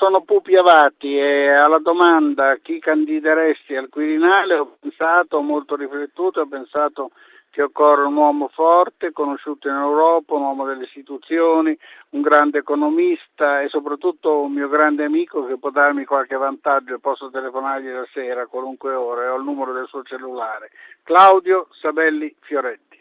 Sono Pupi Avati e alla domanda chi candideresti al Quirinale ho pensato, molto riflettuto, ho pensato che occorre un uomo forte, conosciuto in Europa, un uomo delle istituzioni, un grande economista e soprattutto un mio grande amico che può darmi qualche vantaggio e posso telefonargli la sera a qualunque ora e ho il numero del suo cellulare. Claudio Sabelli Fioretti.